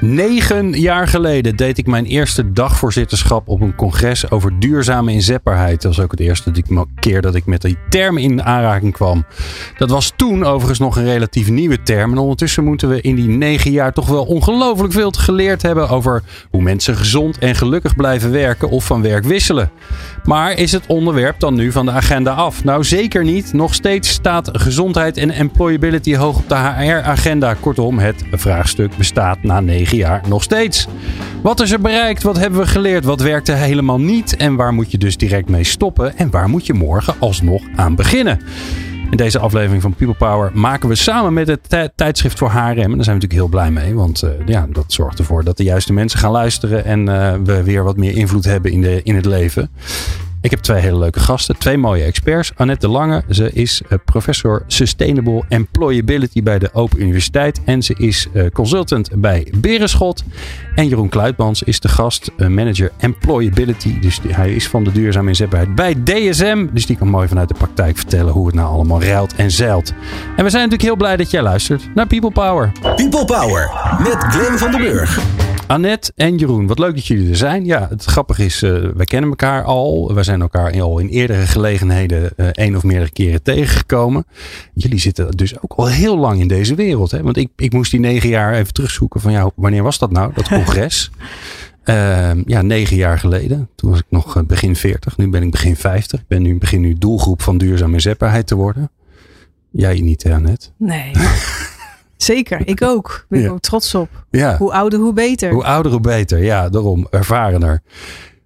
Negen jaar geleden deed ik mijn eerste dagvoorzitterschap op een congres over duurzame inzetbaarheid. Dat was ook het eerste keer dat ik met die term in aanraking kwam. Dat was toen overigens nog een relatief nieuwe term. En ondertussen moeten we in die negen jaar toch wel ongelooflijk veel geleerd hebben over hoe mensen gezond en gelukkig blijven werken of van werk wisselen. Maar is het onderwerp dan nu van de agenda af? Nou, zeker niet. Nog steeds staat gezondheid en employability hoog op de HR-agenda. Kortom, het vraagstuk bestaat na negen jaar nog steeds. Wat is er bereikt? Wat hebben we geleerd? Wat werkte helemaal niet? En waar moet je dus direct mee stoppen? En waar moet je morgen alsnog aan beginnen? In deze aflevering van People Power maken we samen met het tijdschrift voor HRM. En daar zijn we natuurlijk heel blij mee. Want uh, ja, dat zorgt ervoor dat de juiste mensen gaan luisteren. En uh, we weer wat meer invloed hebben in, de, in het leven. Ik heb twee hele leuke gasten, twee mooie experts. Annette de Lange, ze is eh, professor Sustainable Employability bij de Open Universiteit. En ze is eh, consultant bij Berenschot. En Jeroen Kluitmans is de gast, eh, manager Employability. Dus hij is van de duurzame inzetbaarheid bij DSM. Dus die kan mooi vanuit de praktijk vertellen hoe het nou allemaal ruilt en zeilt. En we zijn natuurlijk heel blij dat jij luistert naar People Power. People Power met Glenn van den Burg. Annette en Jeroen, wat leuk dat jullie er zijn. Ja, het grappige is, uh, wij kennen elkaar al. Wij zijn elkaar al in eerdere gelegenheden uh, één of meerdere keren tegengekomen. Jullie zitten dus ook al heel lang in deze wereld. Hè? Want ik, ik moest die negen jaar even terugzoeken van, ja, wanneer was dat nou, dat congres? Uh, ja, negen jaar geleden. Toen was ik nog eh, begin 40. Nu ben ik begin 50. Ik ben nu, begin nu doelgroep van duurzame inzetbaarheid te worden. Jij niet, hè, Annette? Nee. Zeker, ik ook. Ben ik ook trots op. Ja. Hoe ouder, hoe beter. Hoe ouder, hoe beter. Ja, daarom ervarener.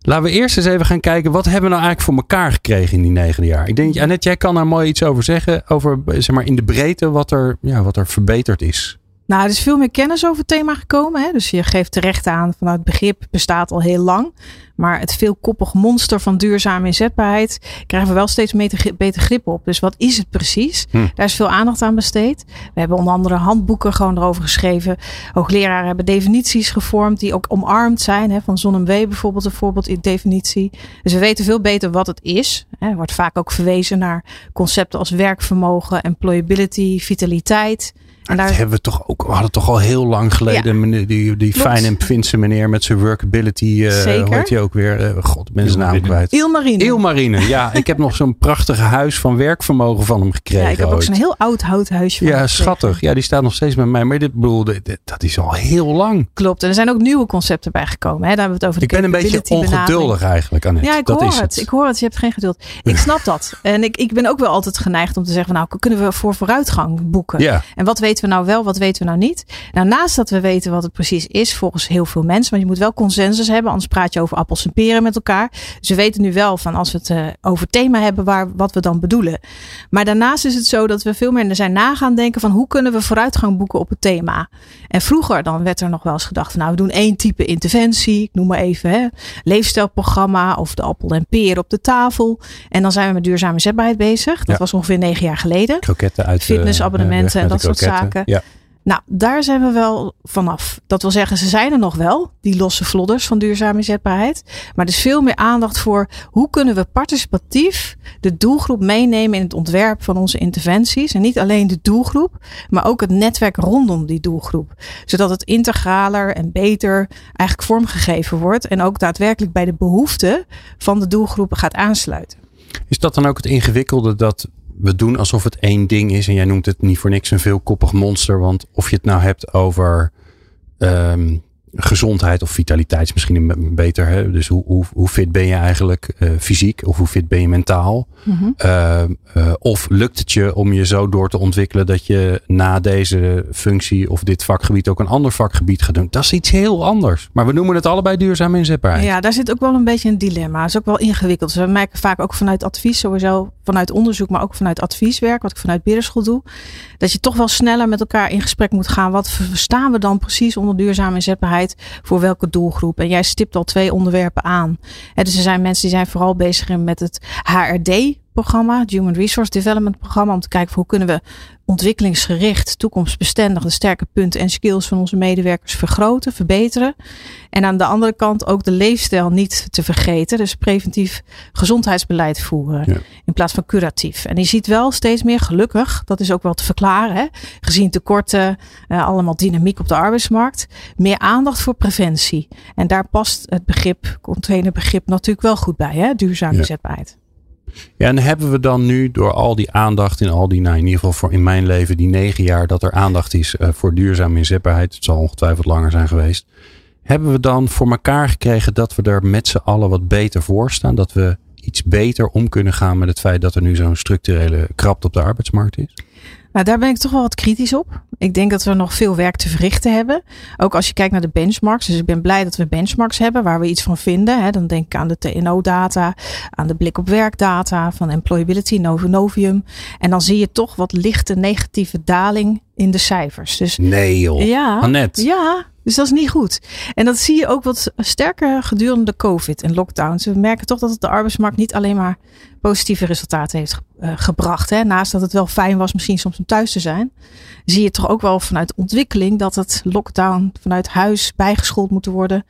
Laten we eerst eens even gaan kijken. Wat hebben we nou eigenlijk voor elkaar gekregen in die negen jaar? Ik denk, Annette, jij kan daar mooi iets over zeggen. Over, zeg maar, in de breedte wat er, ja, wat er verbeterd is. Nou, er is veel meer kennis over het thema gekomen. Hè? Dus je geeft terecht aan van nou, het begrip bestaat al heel lang. Maar het veelkoppig monster van duurzame inzetbaarheid krijgen we wel steeds beter grip op. Dus wat is het precies? Hm. Daar is veel aandacht aan besteed. We hebben onder andere handboeken gewoon erover geschreven. Hoogleraren hebben definities gevormd die ook omarmd zijn. Hè? Van Zon en bijvoorbeeld een voorbeeld in definitie. Dus we weten veel beter wat het is. Er wordt vaak ook verwezen naar concepten als werkvermogen, employability, vitaliteit. En daar... Dat hebben we toch ook, we hadden toch al heel lang geleden meneer, die, die fijne en Finse meneer met zijn workability. Uh, Zeker. Hoe heet hij ook weer? Uh, God, ben zijn naam kwijt. Ilmarine. Ilmarine, ja. ik heb nog zo'n prachtig huis van werkvermogen van hem gekregen. Ja, ik heb ook zo'n heel oud houthuisje Ja, schattig. Ja, die staat nog steeds met mij. Maar dit bedoel, dat is al heel lang. Klopt. En er zijn ook nieuwe concepten bijgekomen. Hè? Daar hebben we het over. De ik ben een beetje ongeduldig eigenlijk, Annette. Ja, ik dat hoor is het. Ik hoor het. Je hebt geen geduld. Ik snap dat. En ik, ik ben ook wel altijd geneigd om te zeggen, van, nou, kunnen we voor vooruitgang boeken? Ja. En wat weten we nou wel, wat weten we nou niet. Nou, naast dat we weten wat het precies is, volgens heel veel mensen, want je moet wel consensus hebben, anders praat je over appels en peren met elkaar. Dus we weten nu wel van als we het uh, over thema hebben, waar, wat we dan bedoelen. Maar daarnaast is het zo dat we veel meer er zijn na gaan denken van hoe kunnen we vooruitgang boeken op het thema. En vroeger dan werd er nog wel eens gedacht van nou, we doen één type interventie, ik noem maar even hè, leefstijlprogramma of de appel en peer op de tafel. En dan zijn we met duurzame zetbaarheid bezig. Dat was ongeveer negen jaar geleden. Kroketten uit fitnessabonnementen en dat soort zaken. Ja. Nou, daar zijn we wel vanaf. Dat wil zeggen, ze zijn er nog wel, die losse vlodders van duurzame inzetbaarheid. Maar er is veel meer aandacht voor hoe kunnen we participatief de doelgroep meenemen in het ontwerp van onze interventies. En niet alleen de doelgroep, maar ook het netwerk rondom die doelgroep. Zodat het integraler en beter eigenlijk vormgegeven wordt. En ook daadwerkelijk bij de behoeften van de doelgroepen gaat aansluiten. Is dat dan ook het ingewikkelde dat we doen alsof het één ding is. En jij noemt het niet voor niks een veelkoppig monster. Want of je het nou hebt over um, gezondheid of vitaliteit is misschien beter. Hè? Dus hoe, hoe, hoe fit ben je eigenlijk uh, fysiek of hoe fit ben je mentaal? Mm -hmm. uh, uh, of lukt het je om je zo door te ontwikkelen dat je na deze functie of dit vakgebied ook een ander vakgebied gaat doen? Dat is iets heel anders. Maar we noemen het allebei duurzaam inzetbaarheid. Ja, daar zit ook wel een beetje een dilemma. Dat is ook wel ingewikkeld. Dus we merken vaak ook vanuit advies sowieso, vanuit onderzoek, maar ook vanuit advieswerk, wat ik vanuit Beerderschool doe, dat je toch wel sneller met elkaar in gesprek moet gaan. Wat verstaan we dan precies onder duurzame inzetbaarheid? Voor welke doelgroep. En jij stipt al twee onderwerpen aan. dus er zijn mensen die zijn vooral bezig met het HRD programma, Human Resource Development programma, om te kijken hoe kunnen we ontwikkelingsgericht, toekomstbestendig de sterke punten en skills van onze medewerkers vergroten, verbeteren. En aan de andere kant ook de leefstijl niet te vergeten. Dus preventief gezondheidsbeleid voeren in plaats van curatief. En je ziet wel steeds meer, gelukkig, dat is ook wel te verklaren, hè, gezien tekorten, uh, allemaal dynamiek op de arbeidsmarkt, meer aandacht voor preventie. En daar past het begrip, containerbegrip natuurlijk wel goed bij, hè, duurzaam inzetbaarheid. Ja, en hebben we dan nu door al die aandacht in al die, nou in ieder geval voor in mijn leven, die negen jaar dat er aandacht is uh, voor duurzame inzetbaarheid, het zal ongetwijfeld langer zijn geweest, hebben we dan voor elkaar gekregen dat we er met z'n allen wat beter voor staan? Dat we iets beter om kunnen gaan met het feit dat er nu zo'n structurele krapte op de arbeidsmarkt is? Nou, daar ben ik toch wel wat kritisch op. Ik denk dat we nog veel werk te verrichten hebben. Ook als je kijkt naar de benchmarks. Dus ik ben blij dat we benchmarks hebben waar we iets van vinden. Hè. Dan denk ik aan de TNO-data, aan de blik op werkdata van Employability, Novium. En dan zie je toch wat lichte negatieve daling in de cijfers. Dus, nee joh, ja, Annette. Ja, dus dat is niet goed. En dat zie je ook wat sterker gedurende de COVID en lockdowns. We merken toch dat het de arbeidsmarkt niet alleen maar positieve resultaten heeft uh, gebracht. Hè. Naast dat het wel fijn was misschien soms om thuis te zijn. Zie je toch ook wel vanuit ontwikkeling dat het lockdown vanuit huis bijgeschoold moeten worden.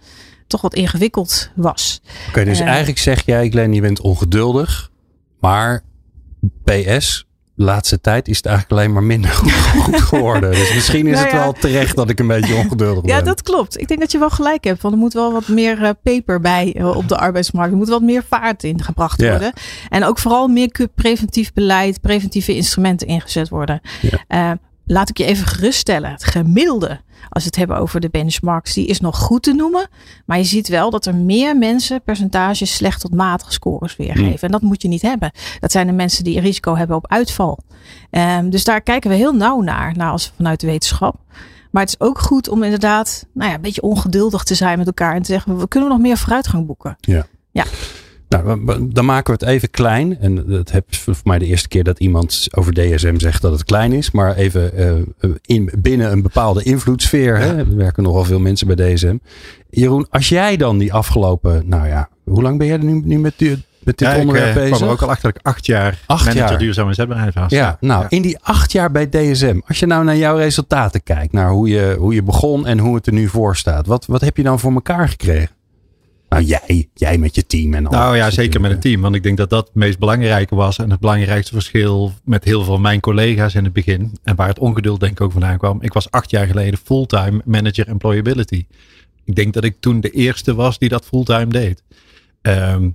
Toch wat ingewikkeld was. Oké, dus uh, eigenlijk zeg jij, Glenn, je bent ongeduldig. Maar PS, laatste tijd is het eigenlijk alleen maar minder goed, geworden. Dus misschien is nou het wel terecht dat ik een beetje ongeduldig ben. Ja, dat klopt. Ik denk dat je wel gelijk hebt. Want er moet wel wat meer uh, peper bij uh, op de arbeidsmarkt. Er moet wat meer vaart in gebracht worden. En ook vooral meer preventief beleid, preventieve instrumenten ingezet worden. Uh, laat ik je even geruststellen. Het gemiddelde, als we het hebben over de benchmarks, die is nog goed te noemen. Maar je ziet wel dat er meer mensen percentages slecht tot matige scores weergeven. Hmm. En dat moet je niet hebben. Dat zijn de mensen die risico hebben op uitval. Um, dus daar kijken we heel nauw naar, naar als vanuit de wetenschap. Maar het is ook goed om inderdaad nou ja, een beetje ongeduldig te zijn met elkaar. En te zeggen, we kunnen nog meer vooruitgang boeken. Ja. Ja. Nou, dan maken we het even klein. En dat heb voor mij de eerste keer dat iemand over DSM zegt dat het klein is. Maar even uh, in, binnen een bepaalde invloedssfeer. Ja. Hè? Er werken nogal veel mensen bij DSM. Jeroen, als jij dan die afgelopen, nou ja, hoe lang ben jij er nu, nu met, met dit ja, onderwerp ik, bezig? Ik ook al achter dat ik acht jaar acht manager jaar. duurzame inzetbaarheid was. Ja, nou, in die acht jaar bij DSM. Als je nou naar jouw resultaten kijkt. Naar hoe je, hoe je begon en hoe het er nu voor staat. Wat, wat heb je dan voor elkaar gekregen? Nou, jij, jij met je team en al. Nou ja, zeker met het team. Want ik denk dat dat het meest belangrijke was. En het belangrijkste verschil met heel veel van mijn collega's in het begin. En waar het ongeduld denk ik ook vandaan kwam. Ik was acht jaar geleden fulltime manager employability. Ik denk dat ik toen de eerste was die dat fulltime deed. Um,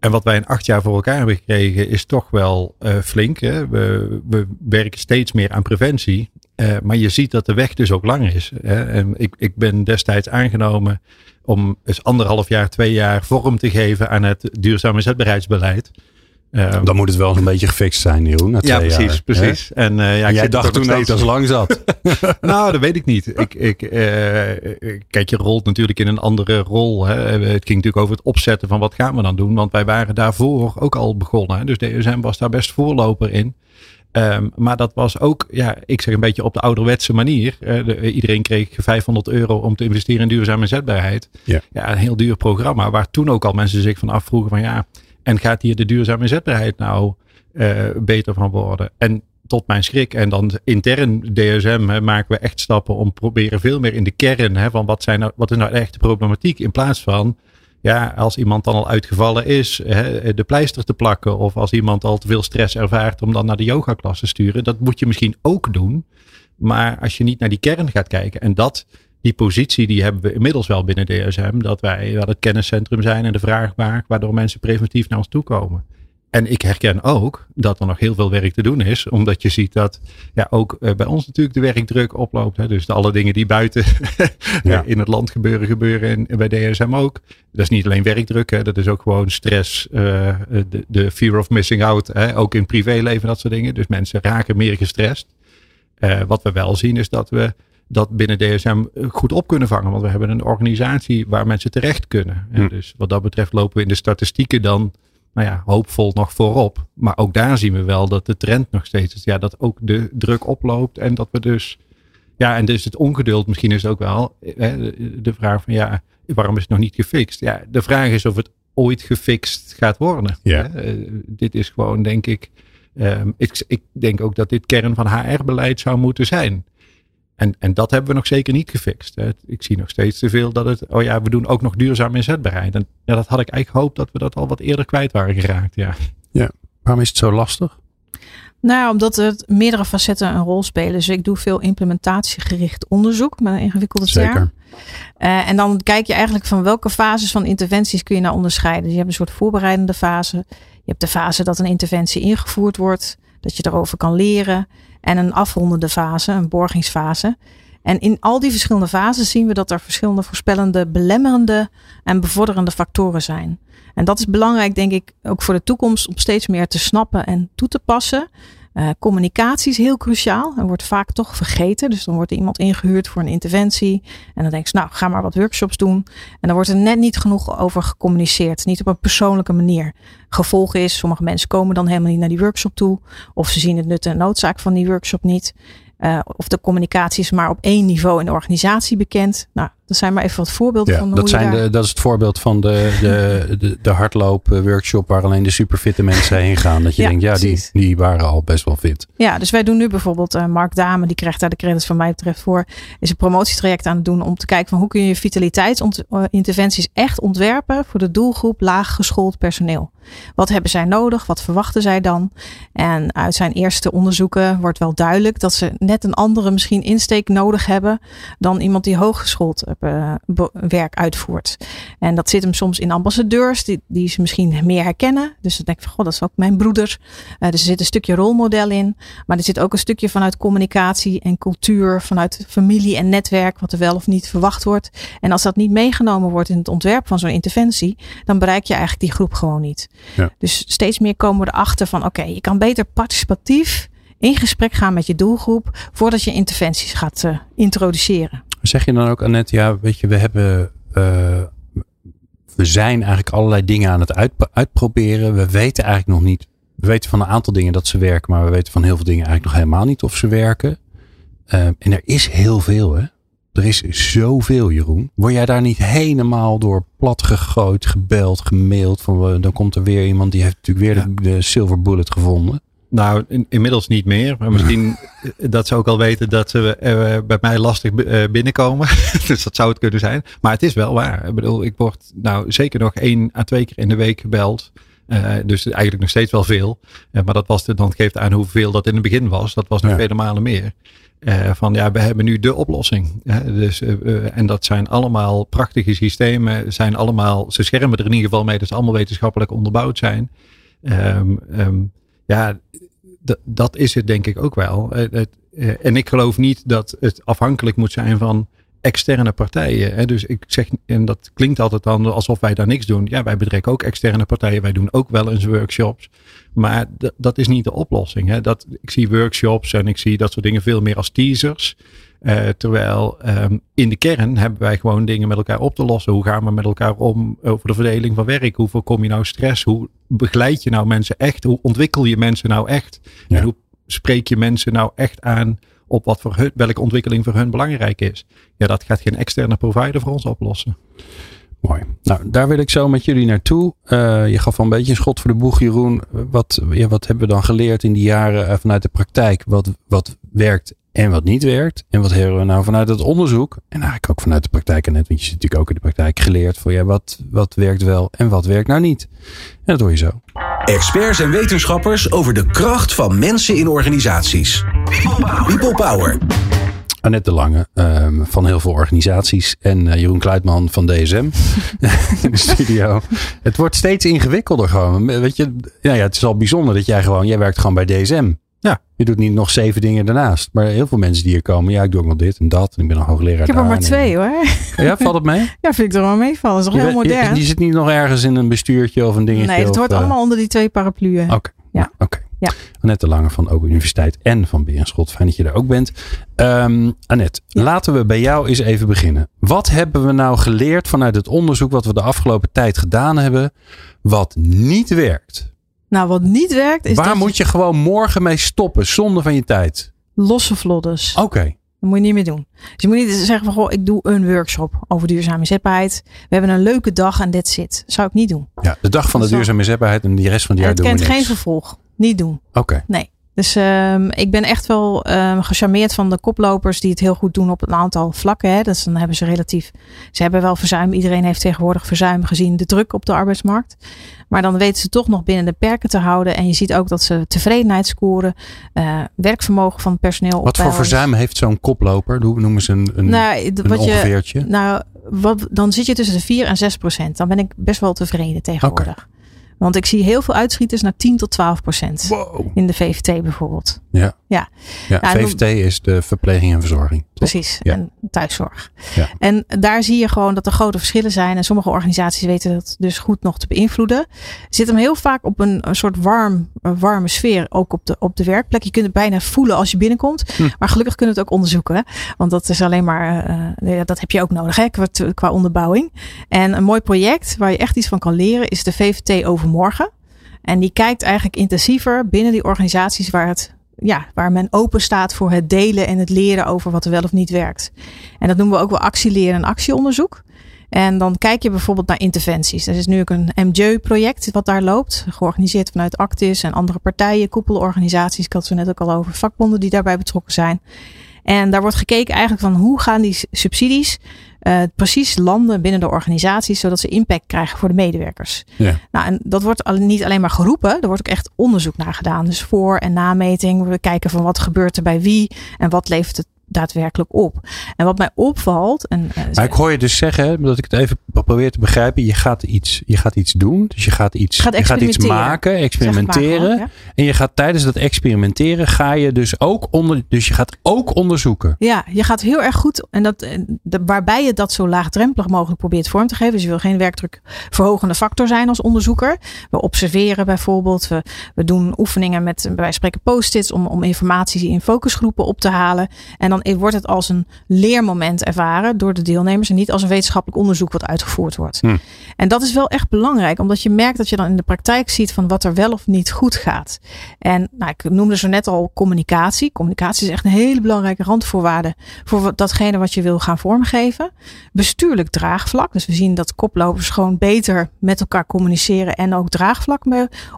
en wat wij in acht jaar voor elkaar hebben gekregen is toch wel uh, flink. Hè? We, we werken steeds meer aan preventie. Uh, maar je ziet dat de weg dus ook lang is. Hè? En ik, ik ben destijds aangenomen om eens anderhalf jaar, twee jaar vorm te geven aan het duurzaam inzetbaarheidsbeleid. Um, dan moet het wel een beetje gefixt zijn, Jeroen. Na ja, precies, jaar, precies. Hè? En, uh, ja, en jij dacht toen ook dat het lang zat. nou, dat weet ik niet. Ik, ik, uh, kijk, je rolt natuurlijk in een andere rol. Hè. Het ging natuurlijk over het opzetten van wat gaan we dan doen. Want wij waren daarvoor ook al begonnen. Hè. Dus DSM was daar best voorloper in. Um, maar dat was ook, ja, ik zeg een beetje op de ouderwetse manier. Uh, de, iedereen kreeg 500 euro om te investeren in duurzame inzetbaarheid. Ja. ja, een heel duur programma. Waar toen ook al mensen zich van afvroegen van ja, en gaat hier de duurzame inzetbaarheid nou uh, beter van worden? En tot mijn schrik. En dan intern DSM hè, maken we echt stappen om proberen veel meer in de kern hè, van wat, zijn nou, wat is nou de echte problematiek. In plaats van ja, als iemand dan al uitgevallen is, hè, de pleister te plakken. Of als iemand al te veel stress ervaart om dan naar de yogaklas te sturen. Dat moet je misschien ook doen. Maar als je niet naar die kern gaat kijken. En dat, die positie die hebben we inmiddels wel binnen DSM. Dat wij wel het kenniscentrum zijn en de vraagbaak. Waardoor mensen preventief naar ons toe komen. En ik herken ook dat er nog heel veel werk te doen is. Omdat je ziet dat ja, ook uh, bij ons natuurlijk de werkdruk oploopt. Hè. Dus de, alle dingen die buiten ja. in het land gebeuren, gebeuren en bij DSM ook. Dat is niet alleen werkdruk. Hè. Dat is ook gewoon stress. Uh, de, de, fear of missing out. Hè. Ook in privéleven dat soort dingen. Dus mensen raken meer gestrest. Uh, wat we wel zien is dat we dat binnen DSM goed op kunnen vangen. Want we hebben een organisatie waar mensen terecht kunnen. Hm. Dus wat dat betreft lopen we in de statistieken dan nou ja, hoopvol nog voorop. Maar ook daar zien we wel dat de trend nog steeds is. Ja, dat ook de druk oploopt en dat we dus. Ja, en dus het ongeduld misschien is ook wel hè, de vraag van ja, waarom is het nog niet gefixt? Ja, de vraag is of het ooit gefixt gaat worden. Ja. dit is gewoon, denk ik, ehm, ik, ik denk ook dat dit kern van HR-beleid zou moeten zijn. En, en dat hebben we nog zeker niet gefixt. Ik zie nog steeds te veel dat het, oh ja, we doen ook nog duurzaam inzetbaarheid. En ja, dat had ik eigenlijk gehoopt dat we dat al wat eerder kwijt waren geraakt. Ja. ja. Waarom is het zo lastig? Nou, omdat er meerdere facetten een rol spelen. Dus ik doe veel implementatiegericht onderzoek met een ingewikkelde term. Zeker. Uh, en dan kijk je eigenlijk van welke fases van interventies kun je nou onderscheiden. Dus je hebt een soort voorbereidende fase. Je hebt de fase dat een interventie ingevoerd wordt. Dat je erover kan leren en een afrondende fase, een borgingsfase. En in al die verschillende fases zien we dat er verschillende voorspellende, belemmerende en bevorderende factoren zijn. En dat is belangrijk, denk ik, ook voor de toekomst om steeds meer te snappen en toe te passen. Uh, communicatie is heel cruciaal en wordt vaak toch vergeten. Dus dan wordt iemand ingehuurd voor een interventie. En dan denk je, nou, ga maar wat workshops doen. En dan wordt er net niet genoeg over gecommuniceerd. Niet op een persoonlijke manier. Gevolg is, sommige mensen komen dan helemaal niet naar die workshop toe. Of ze zien het nut en noodzaak van die workshop niet. Uh, of de communicatie is maar op één niveau in de organisatie bekend. Nou, dat zijn maar even wat voorbeelden ja, van dat, zijn de, dat is het voorbeeld van de, de, de, de hardloop-workshop waar alleen de superfitte mensen heen gaan. Dat je denkt, ja, die, die waren al best wel fit. Ja, dus wij doen nu bijvoorbeeld, uh, Mark Dame, die krijgt daar de credits van mij betreft voor, is een promotietraject aan het doen om te kijken van hoe kun je vitaliteitsinterventies echt ontwerpen voor de doelgroep laag geschoold personeel. Wat hebben zij nodig? Wat verwachten zij dan? En uit zijn eerste onderzoeken wordt wel duidelijk dat ze net een andere misschien insteek nodig hebben dan iemand die hooggeschoold uh, werk uitvoert. En dat zit hem soms in ambassadeurs die, die ze misschien meer herkennen. Dus dan denk ik van, god, dat is ook mijn broeder. Uh, dus er zit een stukje rolmodel in. Maar er zit ook een stukje vanuit communicatie en cultuur, vanuit familie en netwerk, wat er wel of niet verwacht wordt. En als dat niet meegenomen wordt in het ontwerp van zo'n interventie, dan bereik je eigenlijk die groep gewoon niet. Ja. Dus steeds meer komen we erachter van oké, je kan beter participatief in gesprek gaan met je doelgroep voordat je interventies gaat uh, introduceren. Zeg je dan ook, Annette, ja, weet je, we hebben. Uh, we zijn eigenlijk allerlei dingen aan het uitproberen. We weten eigenlijk nog niet. We weten van een aantal dingen dat ze werken, maar we weten van heel veel dingen eigenlijk nog helemaal niet of ze werken. Uh, en er is heel veel, hè? Er is zoveel, Jeroen. Word jij daar niet helemaal door plat gegooid, gebeld, gemaild? Van, dan komt er weer iemand die heeft natuurlijk weer de, de silver bullet gevonden. Nou, in, inmiddels niet meer. Maar misschien dat ze ook al weten dat ze uh, bij mij lastig uh, binnenkomen. dus dat zou het kunnen zijn. Maar het is wel waar. Ik bedoel, ik word nou zeker nog één à twee keer in de week gebeld. Uh, dus eigenlijk nog steeds wel veel. maar dat was de, dan geeft aan hoeveel dat in het begin was. Dat was nog vele malen meer. Uh, van ja, we hebben nu de oplossing. dus, uh, en dat zijn allemaal prachtige systemen. Zijn allemaal, ze schermen er in ieder geval mee dat ze allemaal wetenschappelijk onderbouwd zijn. Um, um, ja, dat is het denk ik ook wel. Het, en ik geloof niet dat het afhankelijk moet zijn van externe partijen. Dus ik zeg, en dat klinkt altijd dan alsof wij daar niks doen. Ja, wij betrekken ook externe partijen. Wij doen ook wel eens workshops. Maar dat is niet de oplossing. Dat, ik zie workshops en ik zie dat soort dingen veel meer als teasers. Uh, terwijl um, in de kern hebben wij gewoon dingen met elkaar op te lossen. Hoe gaan we met elkaar om over de verdeling van werk? Hoe voorkom je nou stress? Hoe begeleid je nou mensen echt? Hoe ontwikkel je mensen nou echt? En hoe spreek je mensen nou echt aan op wat voor hun, welke ontwikkeling voor hun belangrijk is. Ja, dat gaat geen externe provider voor ons oplossen. Mooi. Nou, daar wil ik zo met jullie naartoe. Uh, je gaf al een beetje een schot voor de boeg, Jeroen. Wat, ja, wat hebben we dan geleerd in die jaren uh, vanuit de praktijk? Wat, wat werkt en wat niet werkt? En wat hebben we nou vanuit het onderzoek? En eigenlijk ook vanuit de praktijk en net, want je zit natuurlijk ook in de praktijk geleerd. Voor ja, wat, wat werkt wel en wat werkt nou niet? En dat hoor je zo. Experts en wetenschappers over de kracht van mensen in organisaties. People Power. Annette de Lange um, van heel veel organisaties en uh, Jeroen Kluitman van DSM in de studio. Het wordt steeds ingewikkelder gewoon. Weet je, nou ja, het is al bijzonder dat jij gewoon, jij werkt gewoon bij DSM. Ja. Je doet niet nog zeven dingen daarnaast. Maar heel veel mensen die hier komen, ja, ik doe ook nog dit en dat. En ik ben een hoogleraar. Ik heb er maar twee hoor. Ja, valt het mee? Ja, vind ik er wel meevallen. Dat is toch heel modern. Je, je, zit niet nog ergens in een bestuurtje of een dingetje? Nee, het hoort of, allemaal onder die twee parapluën. Oké. Ja. Oké. Ja. Annette Lange van Open Universiteit en van Berenschot. Fijn dat je er ook bent. Um, Annette, laten we bij jou eens even beginnen. Wat hebben we nou geleerd vanuit het onderzoek wat we de afgelopen tijd gedaan hebben, wat niet werkt? Nou, wat niet werkt is. Waar moet je... gewoon morgen mee stoppen, zonder van je tijd? Losse vlodders. Oké. Dat moet je niet meer doen. Dus je moet niet zeggen van, goh, ik doe een workshop over duurzame inzetbaarheid. We hebben een leuke dag en that's it. zou ik niet doen. Ja, de dag van de duurzame inzetbaarheid en die rest van het jaar doen we Het kent geen vervolg. Niet doen. Oké. Nee. Dus um, ik ben echt wel um, gecharmeerd van de koplopers die het heel goed doen op een aantal vlakken. Hè. Dus dan hebben ze relatief. Ze hebben wel verzuim. Iedereen heeft tegenwoordig verzuim gezien de druk op de arbeidsmarkt. Maar dan weten ze toch nog binnen de perken te houden. En je ziet ook dat ze tevredenheid scoren. Uh, werkvermogen van het personeel. Wat voor verzuim heeft zo'n koploper? Hoe noemen ze een, een, nou, een wat ongeveertje? Je, nou, wat, dan zit je tussen de 4 en 6 procent. Dan ben ik best wel tevreden tegenwoordig. Okay. Want ik zie heel veel uitschieters naar 10 tot 12 procent. Wow. In de VVT bijvoorbeeld. Ja. Ja, ja, VVT is de verpleging en verzorging. Precies. En thuiszorg. Ja. En daar zie je gewoon dat er grote verschillen zijn. En sommige organisaties weten dat dus goed nog te beïnvloeden. Zit hem heel vaak op een, een soort warm, een warme sfeer. Ook op de, op de werkplek. Je kunt het bijna voelen als je binnenkomt. Hm. Maar gelukkig kunnen we het ook onderzoeken. Want dat is alleen maar, uh, dat heb je ook nodig hè, qua, qua onderbouwing. En een mooi project waar je echt iets van kan leren is de VVT Overmorgen. En die kijkt eigenlijk intensiever binnen die organisaties waar het ja, waar men open staat voor het delen en het leren over wat er wel of niet werkt. En dat noemen we ook wel actieleren en actieonderzoek. En dan kijk je bijvoorbeeld naar interventies. Er is nu ook een MJ-project wat daar loopt, georganiseerd vanuit Actis en andere partijen, koepelorganisaties. Ik had het net ook al over vakbonden die daarbij betrokken zijn. En daar wordt gekeken eigenlijk van hoe gaan die subsidies uh, precies landen binnen de organisaties, zodat ze impact krijgen voor de medewerkers. Ja. Nou, en dat wordt niet alleen maar geroepen, er wordt ook echt onderzoek naar gedaan. Dus voor- en nameting. We kijken van wat gebeurt er bij wie en wat levert het daadwerkelijk op. En wat mij opvalt. En, uh, maar ik hoor je dus zeggen, dat ik het even probeer te begrijpen. Je gaat iets, je gaat iets doen. Dus je gaat iets, gaat je gaat iets maken, experimenteren. En je gaat tijdens dat experimenteren ga je dus ook onder. Dus je gaat ook onderzoeken. Ja, je gaat heel erg goed. En dat, de, waarbij je dat zo laagdrempelig mogelijk probeert vorm te geven. Dus je wil geen werkdruk verhogende factor zijn als onderzoeker. We observeren bijvoorbeeld. We, we doen oefeningen met bij spreken post-its om, om informatie in focusgroepen op te halen. En dan dan wordt het als een leermoment ervaren door de deelnemers en niet als een wetenschappelijk onderzoek wat uitgevoerd wordt. Hm. En dat is wel echt belangrijk, omdat je merkt dat je dan in de praktijk ziet van wat er wel of niet goed gaat. En nou, ik noemde zo net al communicatie. Communicatie is echt een hele belangrijke randvoorwaarde voor datgene wat je wil gaan vormgeven. Bestuurlijk draagvlak. Dus we zien dat koplopers gewoon beter met elkaar communiceren en ook draagvlak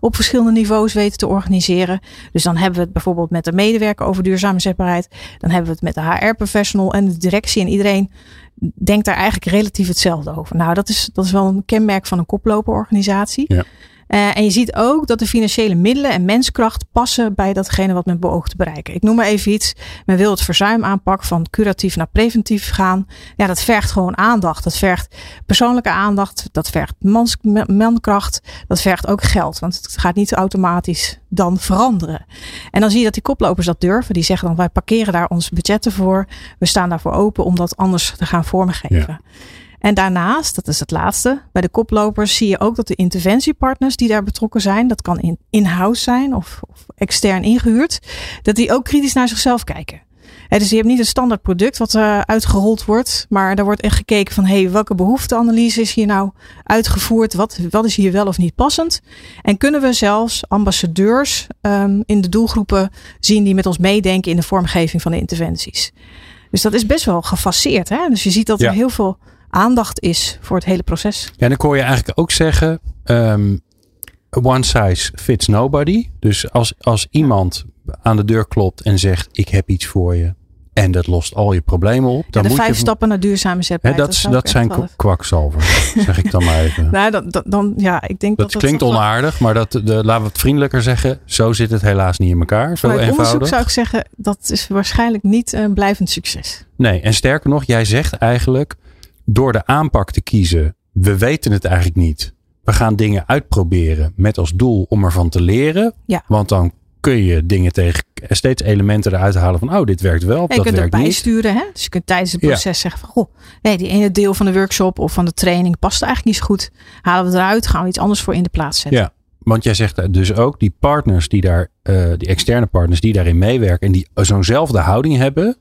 op verschillende niveaus weten te organiseren. Dus dan hebben we het bijvoorbeeld met de medewerker over duurzame zetbaarheid. Dan hebben we het met de HR-professional en de directie en iedereen denkt daar eigenlijk relatief hetzelfde over. Nou, dat is, dat is wel een kenmerk van een koploperorganisatie. Ja. Uh, en je ziet ook dat de financiële middelen en menskracht passen bij datgene wat men beoogt te bereiken. Ik noem maar even iets. Men wil het verzuim aanpak van curatief naar preventief gaan. Ja, dat vergt gewoon aandacht. Dat vergt persoonlijke aandacht. Dat vergt mankracht. Dat vergt ook geld. Want het gaat niet automatisch dan veranderen. En dan zie je dat die koplopers dat durven. Die zeggen dan wij parkeren daar onze budgetten voor. We staan daarvoor open om dat anders te gaan vormgeven. Ja. En daarnaast, dat is het laatste, bij de koplopers zie je ook dat de interventiepartners die daar betrokken zijn, dat kan in-house zijn of, of, extern ingehuurd, dat die ook kritisch naar zichzelf kijken. dus je hebt niet een standaard product wat uh, uitgerold wordt, maar daar wordt echt gekeken van hey, welke behoefteanalyse is hier nou uitgevoerd? Wat, wat is hier wel of niet passend? En kunnen we zelfs ambassadeurs um, in de doelgroepen zien die met ons meedenken in de vormgeving van de interventies? Dus dat is best wel gefaseerd. Hè? Dus je ziet dat er heel veel aandacht is voor het hele proces. Ja, en dan kon je eigenlijk ook zeggen: um, one size fits nobody. Dus als, als iemand aan de deur klopt en zegt: Ik heb iets voor je. En dat lost al je problemen op. Dan ja, de moet vijf je, stappen naar duurzame zetbaarheid. dat, dat, dat zijn kwakzalvers, zeg ik dan maar even. nou, dan, dan, ja, ik denk dat, dat klinkt onaardig, maar dat, de, laten we het vriendelijker zeggen. Zo zit het helaas niet in elkaar. Zo eenvoudig. onderzoek zou ik zeggen, dat is waarschijnlijk niet een blijvend succes. Nee, en sterker nog, jij zegt eigenlijk door de aanpak te kiezen, we weten het eigenlijk niet. We gaan dingen uitproberen met als doel om ervan te leren. Ja. Want dan kun je dingen tegen steeds elementen eruit halen van oh dit werkt wel, ja, dat werkt niet. Je kunt bijsturen, hè? dus je kunt tijdens het proces ja. zeggen van goh, nee, die ene deel van de workshop of van de training past eigenlijk niet zo goed. Halen we het eruit, gaan we iets anders voor in de plaats zetten. Ja, want jij zegt dus ook die partners die daar, uh, die externe partners die daarin meewerken en die zo'nzelfde houding hebben,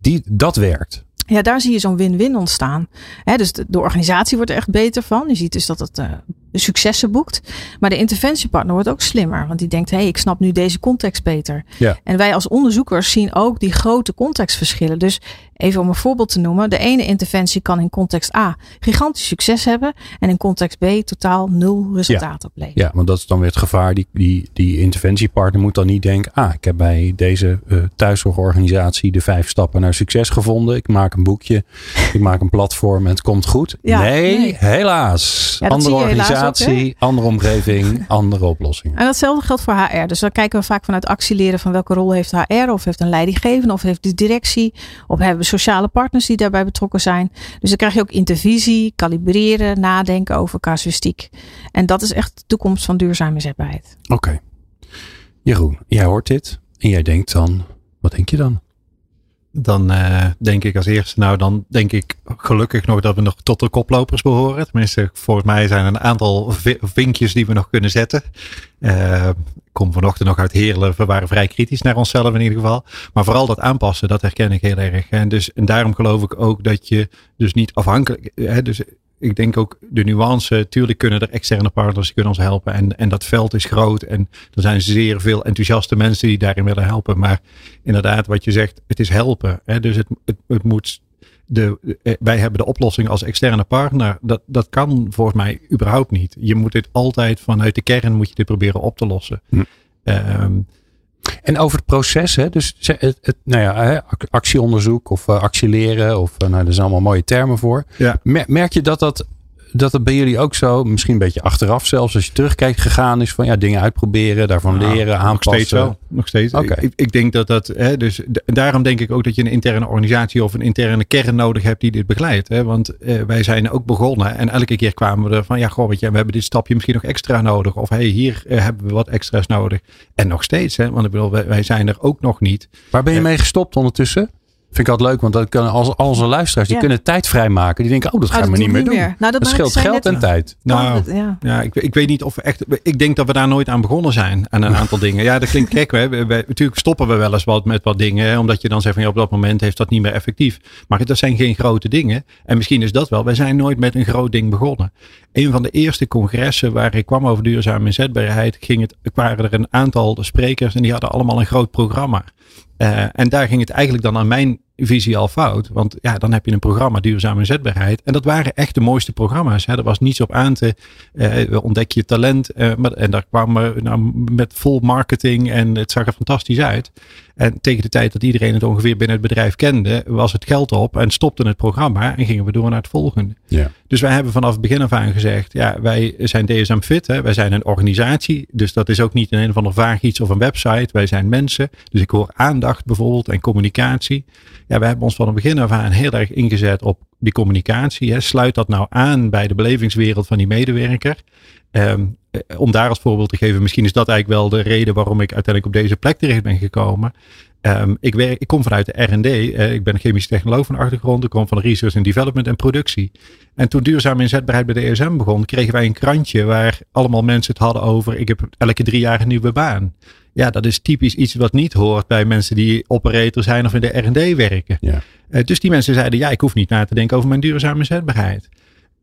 die, dat werkt. Ja, daar zie je zo'n win-win ontstaan. dus de, de, organisatie wordt er echt beter van. Je ziet dus dat het uh, successen boekt. Maar de interventiepartner wordt ook slimmer. Want die denkt, hé, hey, ik snap nu deze context beter. Ja. En wij als onderzoekers zien ook die grote contextverschillen. Dus even om een voorbeeld te noemen. De ene interventie kan in context A gigantisch succes hebben. En in context B totaal nul resultaat ja. opleveren. Ja, want dat is dan weer het gevaar. Die, die, die interventiepartner moet dan niet denken. Ah, ik heb bij deze uh, thuiszorgorganisatie de vijf stappen naar succes gevonden. Ik maak een boekje. ik maak een platform en het komt goed. Ja, nee, nee, helaas. Andere helaas organisatie, andere omgeving, andere oplossingen. En datzelfde geldt voor HR. Dus dan kijken we vaak vanuit actieleren van welke rol heeft HR. Of heeft een leidinggevende of heeft de directie. Of hebben we sociale partners die daarbij betrokken zijn. Dus dan krijg je ook intervisie, kalibreren, nadenken over casuïstiek. En dat is echt de toekomst van duurzame inzetbaarheid. Oké. Jeroen, jij hoort dit en jij denkt dan, wat denk je dan? Dan uh, denk ik als eerste, nou dan denk ik gelukkig nog dat we nog tot de koplopers behoren. Tenminste, volgens mij zijn er een aantal vinkjes die we nog kunnen zetten. Uh, kom vanochtend nog uit Heerlen, we waren vrij kritisch naar onszelf in ieder geval. Maar vooral dat aanpassen, dat herken ik heel erg. En, dus, en daarom geloof ik ook dat je dus niet afhankelijk, hè, dus ik denk ook de nuance. Tuurlijk kunnen er externe partners die kunnen ons helpen. En, en dat veld is groot. En er zijn zeer veel enthousiaste mensen die daarin willen helpen. Maar inderdaad, wat je zegt, het is helpen. Hè? Dus het, het, het moet. De, wij hebben de oplossing als externe partner. Dat, dat kan volgens mij überhaupt niet. Je moet dit altijd vanuit de kern moet je dit proberen op te lossen. Hm. Um, en over het proces, hè? dus het, het, nou ja, actieonderzoek of uh, actieleren, of uh, nou, daar zijn allemaal mooie termen voor. Ja. Merk je dat dat, dat het bij jullie ook zo, misschien een beetje achteraf zelfs, als je terugkijkt, gegaan is van ja, dingen uitproberen, daarvan nou, leren, aanpassen? Nog steeds wel. Nog steeds. Okay. Ik, ik, denk dat dat, hè, dus daarom denk ik ook dat je een interne organisatie of een interne kern nodig hebt die dit begeleidt. Hè? Want eh, wij zijn ook begonnen en elke keer kwamen we er van ja, goh, weet je, we hebben dit stapje misschien nog extra nodig. Of hey, hier eh, hebben we wat extra's nodig. En nog steeds, hè, want ik bedoel, wij, wij zijn er ook nog niet. Waar ben je mee gestopt ondertussen? Vind ik altijd leuk, want dat kunnen als, als onze luisteraars, die Ja. kunnen tijd vrijmaken. Die denken, oh, dat gaan Oh, we niet meer doen. meer. Nou, dat scheelt geld net- en tijd. Nou, ja. Ja, ik, ik weet niet of we echt. Ik denk dat we daar nooit aan begonnen zijn. Aan een aantal dingen. Ja, dat klinkt gek. Hè. We- we- natuurlijk stoppen we wel eens wat met wat dingen. Hè, omdat je dan zegt van ja, op dat moment heeft dat niet meer effectief. Maar dat zijn geen grote dingen. En misschien is dat wel. Wij zijn nooit met een groot ding begonnen. Een van de eerste congressen waar ik kwam over duurzame inzetbaarheid, ging het, waren er een aantal sprekers en die hadden allemaal een groot programma. Eh, en daar ging het eigenlijk dan aan mijn visie al fout. Want ja, dan heb je een programma duurzame inzetbaarheid. En dat waren echt de mooiste programma's. Hè. Er was niets op aan te eh, ontdek je talent. eh, maar, en daar kwamen we nou, met vol marketing en het zag er fantastisch uit. En tegen de tijd dat iedereen het ongeveer binnen het bedrijf kende, was het geld op en stopte het programma en gingen we door naar het volgende. Ja. Dus wij hebben vanaf het begin af aan gezegd, ja, wij zijn DSM Fit, hè, wij zijn een organisatie. Dus dat is ook niet een, een van de vaag iets of een website. Wij zijn mensen. Dus ik hoor aandacht bijvoorbeeld en communicatie. Ja, we hebben ons van het begin af aan heel erg ingezet op die communicatie. Hè. Sluit dat nou aan bij de belevingswereld van die medewerker. Um, om daar als voorbeeld te geven, misschien is dat eigenlijk wel de reden waarom ik uiteindelijk op deze plek terecht ben gekomen. Um, ik, werk, ik kom vanuit de R&D. Uh, ik ben een chemisch technoloog van achtergrond. Ik kom van research and development en productie. En toen duurzame inzetbaarheid bij de ESM begon, kregen wij een krantje waar allemaal mensen het hadden over. Ik heb elke drie jaar een nieuwe baan. Ja, dat is typisch iets wat niet hoort bij mensen die operator zijn of in de R&D werken. Ja. Uh, dus die mensen zeiden, ja, ik hoef niet na te denken over mijn duurzame inzetbaarheid.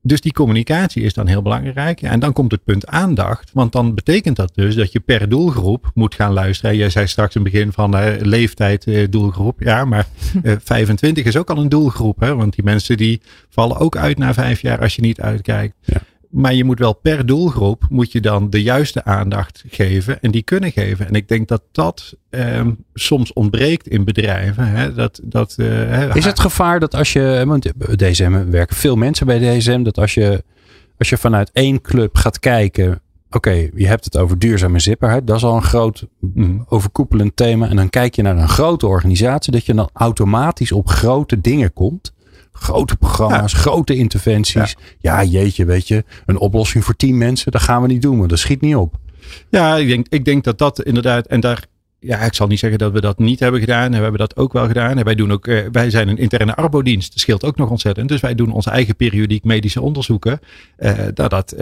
Dus die communicatie is dan heel belangrijk. Ja, en dan komt het punt aandacht. Want dan betekent dat dus dat je per doelgroep moet gaan luisteren. Jij zei straks in het begin van uh, leeftijd uh, doelgroep. Ja, maar uh, 25 is ook al een doelgroep. Hè? Want die mensen die vallen ook uit na vijf jaar als je niet uitkijkt. Ja. Maar je moet wel per doelgroep moet je dan de juiste aandacht geven en die kunnen geven. En ik denk dat dat um, soms ontbreekt in bedrijven. Hè? Dat, dat, uh, is het gevaar dat als je, want DSM werken veel mensen bij DSM, dat als je, als je vanuit één club gaat kijken, oké, okay, je hebt het over duurzame zipperheid, dat is al een groot mm. overkoepelend thema. En dan kijk je naar een grote organisatie, dat je dan automatisch op grote dingen komt grote programma's, ja. grote interventies. Ja. ja. jeetje, weet je, een oplossing voor tien mensen, dat gaan we niet doen, want dat schiet niet op. Ja, ik denk, ik denk dat dat inderdaad, en daar, ja, ik zal niet zeggen dat we dat niet hebben gedaan. We hebben dat ook wel gedaan. En wij, doen ook, wij zijn een interne arbodienst. Dat scheelt ook nog ontzettend. Dus wij doen onze eigen periodiek medische onderzoeken. dat, dat,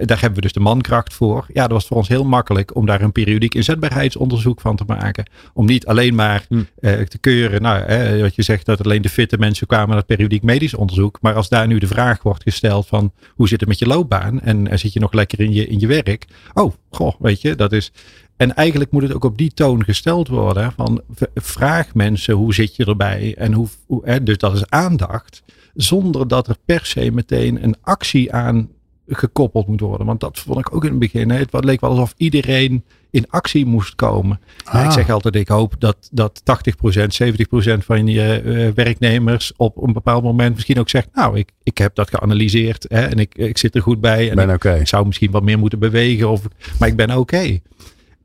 daar hebben we dus de mankracht voor. Ja, dat was voor ons heel makkelijk om daar een periodiek inzetbaarheidsonderzoek van te maken. Om niet alleen maar hm. te keuren, nou, wat je zegt, dat alleen de fitte mensen kwamen naar het periodiek medisch onderzoek. Maar als daar nu de vraag wordt gesteld van hoe zit het met je loopbaan? En, en zit je nog lekker in je, in je werk? Oh, goh, weet je, dat is. En eigenlijk moet het ook op die toon gesteld worden. Van vraag mensen hoe zit je erbij? En hoe, hoe hè, dus dat is aandacht. Zonder dat er per se meteen een actie aan gekoppeld moet worden. Want dat vond ik ook in het begin. Het leek wel alsof iedereen in actie moest komen. Ah. Ik zeg altijd, ik hoop dat, dat 80%, 70% van je uh, werknemers op een bepaald moment misschien ook zegt, nou, ik, ik heb dat geanalyseerd hè, en ik, ik zit er goed bij. En ik, ik, zou misschien wat meer moeten bewegen, of, maar ik ben oké.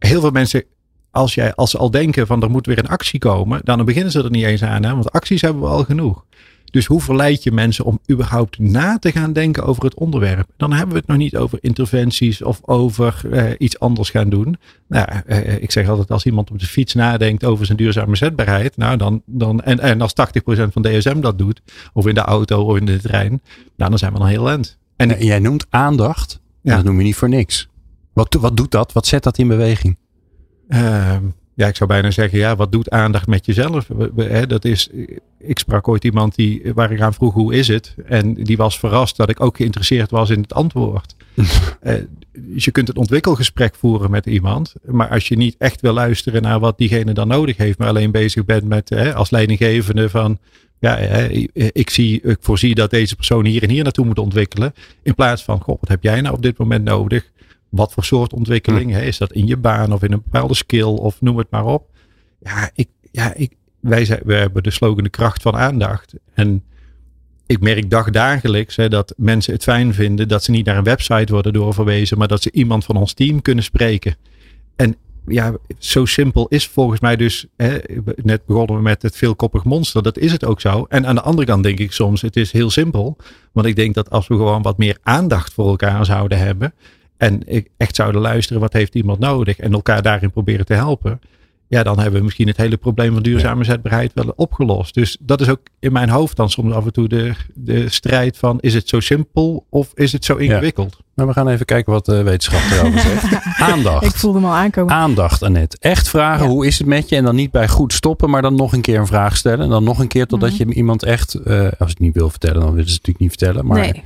Heel veel mensen als, jij, als ze al denken van er moet weer een actie komen, dan beginnen ze er niet eens aan. Hè? Want acties hebben we al genoeg. Dus hoe verleid je mensen om überhaupt na te gaan denken over het onderwerp? Dan hebben we het nog niet over interventies of over uh, iets anders gaan doen. Nou, uh, ik zeg altijd als iemand op de fiets nadenkt over zijn duurzame zetbaarheid. Nou, dan, dan, en, en als 80% van DSM dat doet, of in de auto of in de trein, nou, dan zijn we dan heel lent. En jij noemt aandacht. Ja. Dat noem je niet voor niks. Wat, wat doet dat? Wat zet dat in beweging? Uh, ja, ik zou bijna zeggen, ja, wat doet aandacht met jezelf? Hè, dat is, ik sprak ooit iemand die, waar ik aan vroeg, hoe is het? En die was verrast dat ik ook geïnteresseerd was in het antwoord. uh, dus je kunt een ontwikkelgesprek voeren met iemand, maar als je niet echt wil luisteren naar wat diegene dan nodig heeft, maar alleen bezig bent met hè, als leidinggevende van, ja, ik, zie, ik voorzie dat deze persoon hier en hier naartoe moet ontwikkelen. In plaats van, goh, wat heb jij nou op dit moment nodig? Wat voor soort ontwikkeling? Hm. Hè? Is dat in je baan of in een bepaalde skill of noem het maar op? Ja, ik, ja ik, wij zijn, we hebben de slogan de kracht van aandacht. En ik merk dagdagelijks hè, dat mensen het fijn vinden dat ze niet naar een website worden doorverwezen, maar dat ze iemand van ons team kunnen spreken. En ja, zo simpel is volgens mij dus, hè, net begonnen we met het veelkoppig monster, dat is het ook zo. En aan de andere kant denk ik soms, het is heel simpel. Want ik denk dat als we gewoon wat meer aandacht voor elkaar zouden hebben, en echt zouden luisteren, wat heeft iemand nodig? En elkaar daarin proberen te helpen. Ja, dan hebben we misschien het hele probleem van duurzame zetbaarheid wel opgelost. Dus dat is ook in mijn hoofd dan soms af en toe de, de strijd van is het zo simpel of is het zo ingewikkeld? Ja. Nou, we gaan even kijken wat de wetenschap erover zegt. Aandacht. Ik voelde hem al aankomen. Aandacht, Annette. Echt vragen, hoe is het met je? En dan niet bij goed stoppen, maar dan nog een keer een vraag stellen. En dan nog een keer totdat mhm. je iemand echt, uh, als het niet wil vertellen, dan willen ze het natuurlijk niet vertellen. Maar nee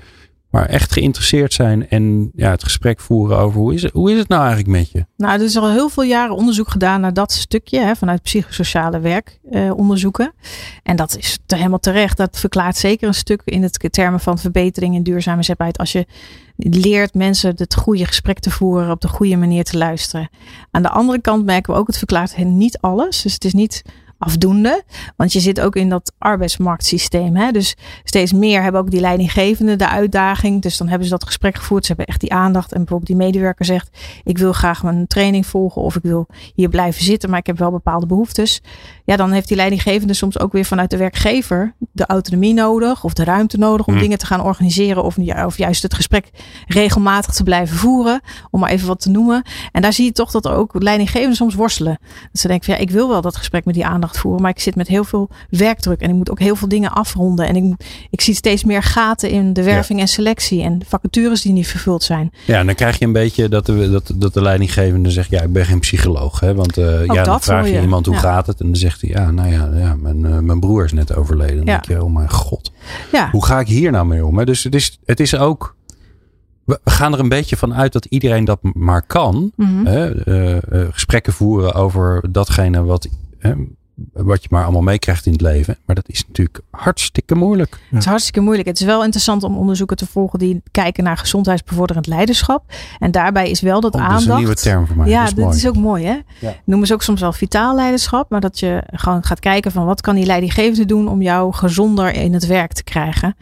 maar echt geïnteresseerd zijn en ja, het gesprek voeren over hoe is, het, hoe is het nou eigenlijk met je? Nou, er is al heel veel jaren onderzoek gedaan naar dat stukje hè, vanuit psychosociale werkonderzoeken. Eh, en dat is te, helemaal terecht. Dat verklaart zeker een stuk in het termen van verbetering en duurzame zetbaarheid. Als je leert mensen het goede gesprek te voeren, op de goede manier te luisteren. Aan de andere kant merken we ook, het verklaart niet alles. Dus het is niet afdoende. Want je zit ook in dat arbeidsmarktsysteem. Hè? Dus steeds meer hebben ook die leidinggevende de uitdaging. Dus dan hebben ze dat gesprek gevoerd. Ze hebben echt die aandacht. En bijvoorbeeld die medewerker zegt: Ik wil graag mijn training volgen. Of ik wil hier blijven zitten. Maar ik heb wel bepaalde behoeftes. Ja, dan heeft die leidinggevende soms ook weer vanuit de werkgever de autonomie nodig. Of de ruimte nodig om hm. dingen te gaan organiseren. Of, of juist het gesprek regelmatig te blijven voeren. Om maar even wat te noemen. En daar zie je toch dat er ook leidinggevenden soms worstelen. Dat ze denken: van, ja, Ik wil wel dat gesprek met die aandacht voeren. Maar ik zit met heel veel werkdruk en ik moet ook heel veel dingen afronden. En ik, ik zie steeds meer gaten in de werving en selectie en vacatures die niet vervuld zijn. Ja, en dan krijg je een beetje dat de, dat, dat de leidinggevende zegt, ja, ik ben geen psycholoog. Hè? Want uh, ja, dan vraag je, iemand hoe gaat het? En dan zegt hij, ja, nou ja, ja mijn, uh, mijn broer is net overleden. Dan denk je, oh mijn god. Ja. Hoe ga ik hier nou mee om? Hè? Dus het is, het is ook we gaan er een beetje van uit dat iedereen dat maar kan. Mm hè? Uh, gesprekken voeren over datgene wat, wat je maar allemaal meekrijgt in het leven. Maar dat is natuurlijk hartstikke moeilijk. Het is hartstikke moeilijk. Het is wel interessant om onderzoeken te volgen die kijken naar gezondheidsbevorderend leiderschap. En daarbij is wel dat oh, aandacht. Dat is een nieuwe term voor mij. Ja, dat is, is ook mooi hè. Ja. Noemen ze ook soms wel vitaal leiderschap. Maar dat je gewoon gaat kijken van wat kan die leidinggevende doen om jou gezonder in het werk te krijgen.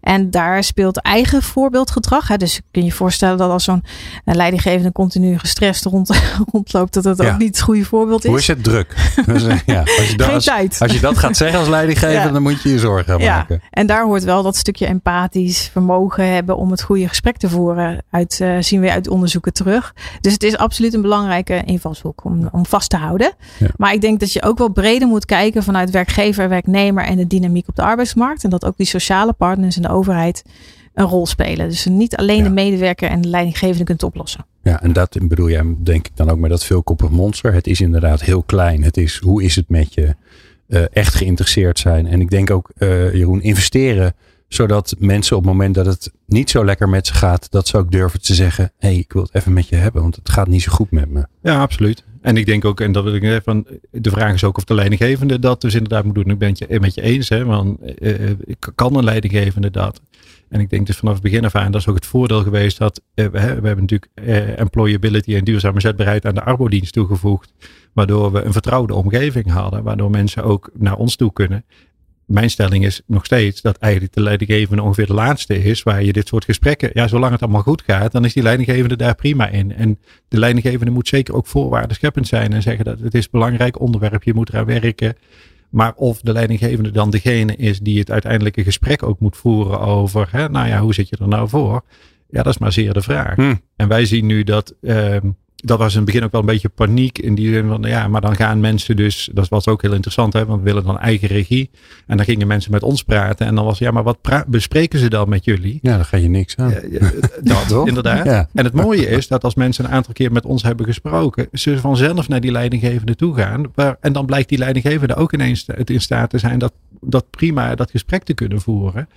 En daar speelt eigen voorbeeldgedrag. Hè. Dus kun je je voorstellen dat als zo'n eh, leidinggevende continu gestrest rond, rondloopt, dat dat ook niet het goede voorbeeld is. Hoe is het druk? ja. Als je dat. Als je dat gaat zeggen als leidinggever, dan moet je je zorgen gaan ja. maken. En daar hoort wel dat stukje empathisch vermogen hebben om het goede gesprek te voeren. Uit, uh, zien we uit onderzoeken terug. Dus het is absoluut een belangrijke invalshoek om, om vast te houden. Ja. Maar ik denk dat je ook wel breder moet kijken vanuit werkgever, werknemer en de dynamiek op de arbeidsmarkt. En dat ook die sociale partners en de overheid een rol spelen. Dus niet alleen de medewerker en de leidinggevende kunt oplossen. Ja, en dat bedoel jij denk ik dan ook met dat veelkoppig monster. Het is inderdaad heel klein. Het is hoe is het met je uh, echt geïnteresseerd zijn. En ik denk ook, uh, Jeroen, investeren zodat mensen op het moment dat het niet zo lekker met ze gaat, dat ze ook durven te zeggen: hé, hey, ik wil het even met je hebben, want het gaat niet zo goed met me. Ja, absoluut. En ik denk ook, en dat wil ik zeggen, van de vraag is ook of de leidinggevende dat dus inderdaad moet doen. Ik ben het met je eens, hè, want uh, kan een leidinggevende dat? En ik denk dus vanaf het begin af aan, dat is ook het voordeel geweest dat uh, we, we, hebben natuurlijk uh, employability en duurzame zetbaarheid aan de arbodienst toegevoegd. Waardoor we een vertrouwde omgeving hadden, waardoor mensen ook naar ons toe kunnen. Mijn stelling is nog steeds dat eigenlijk de leidinggevende ongeveer de laatste is waar je dit soort gesprekken, ja, zolang het allemaal goed gaat, dan is die leidinggevende daar prima in. En de leidinggevende moet zeker ook voorwaarden scheppend zijn en zeggen dat het is een belangrijk onderwerp, je moet eraan werken. Maar of de leidinggevende dan degene is die het uiteindelijke gesprek ook moet voeren over, hè, nou ja, hoe zit je er nou voor? Ja, dat is maar zeer de vraag. Hmm. En wij zien nu dat, um, dat was in het begin ook wel een beetje paniek in die zin van, ja, maar dan gaan mensen dus, dat was ook heel interessant, hè, want we willen dan eigen regie. En dan gingen mensen met ons praten en dan was, ja, maar wat bespreken ze dan met jullie? Ja, dan ga je niks aan. Ja, ja, dat, inderdaad. Ja. En het mooie is dat als mensen een aantal keer met ons hebben gesproken, ze vanzelf naar die leidinggevende toe gaan. Waar, en dan blijkt die leidinggevende ook ineens het in staat te zijn dat, dat prima dat gesprek te kunnen voeren.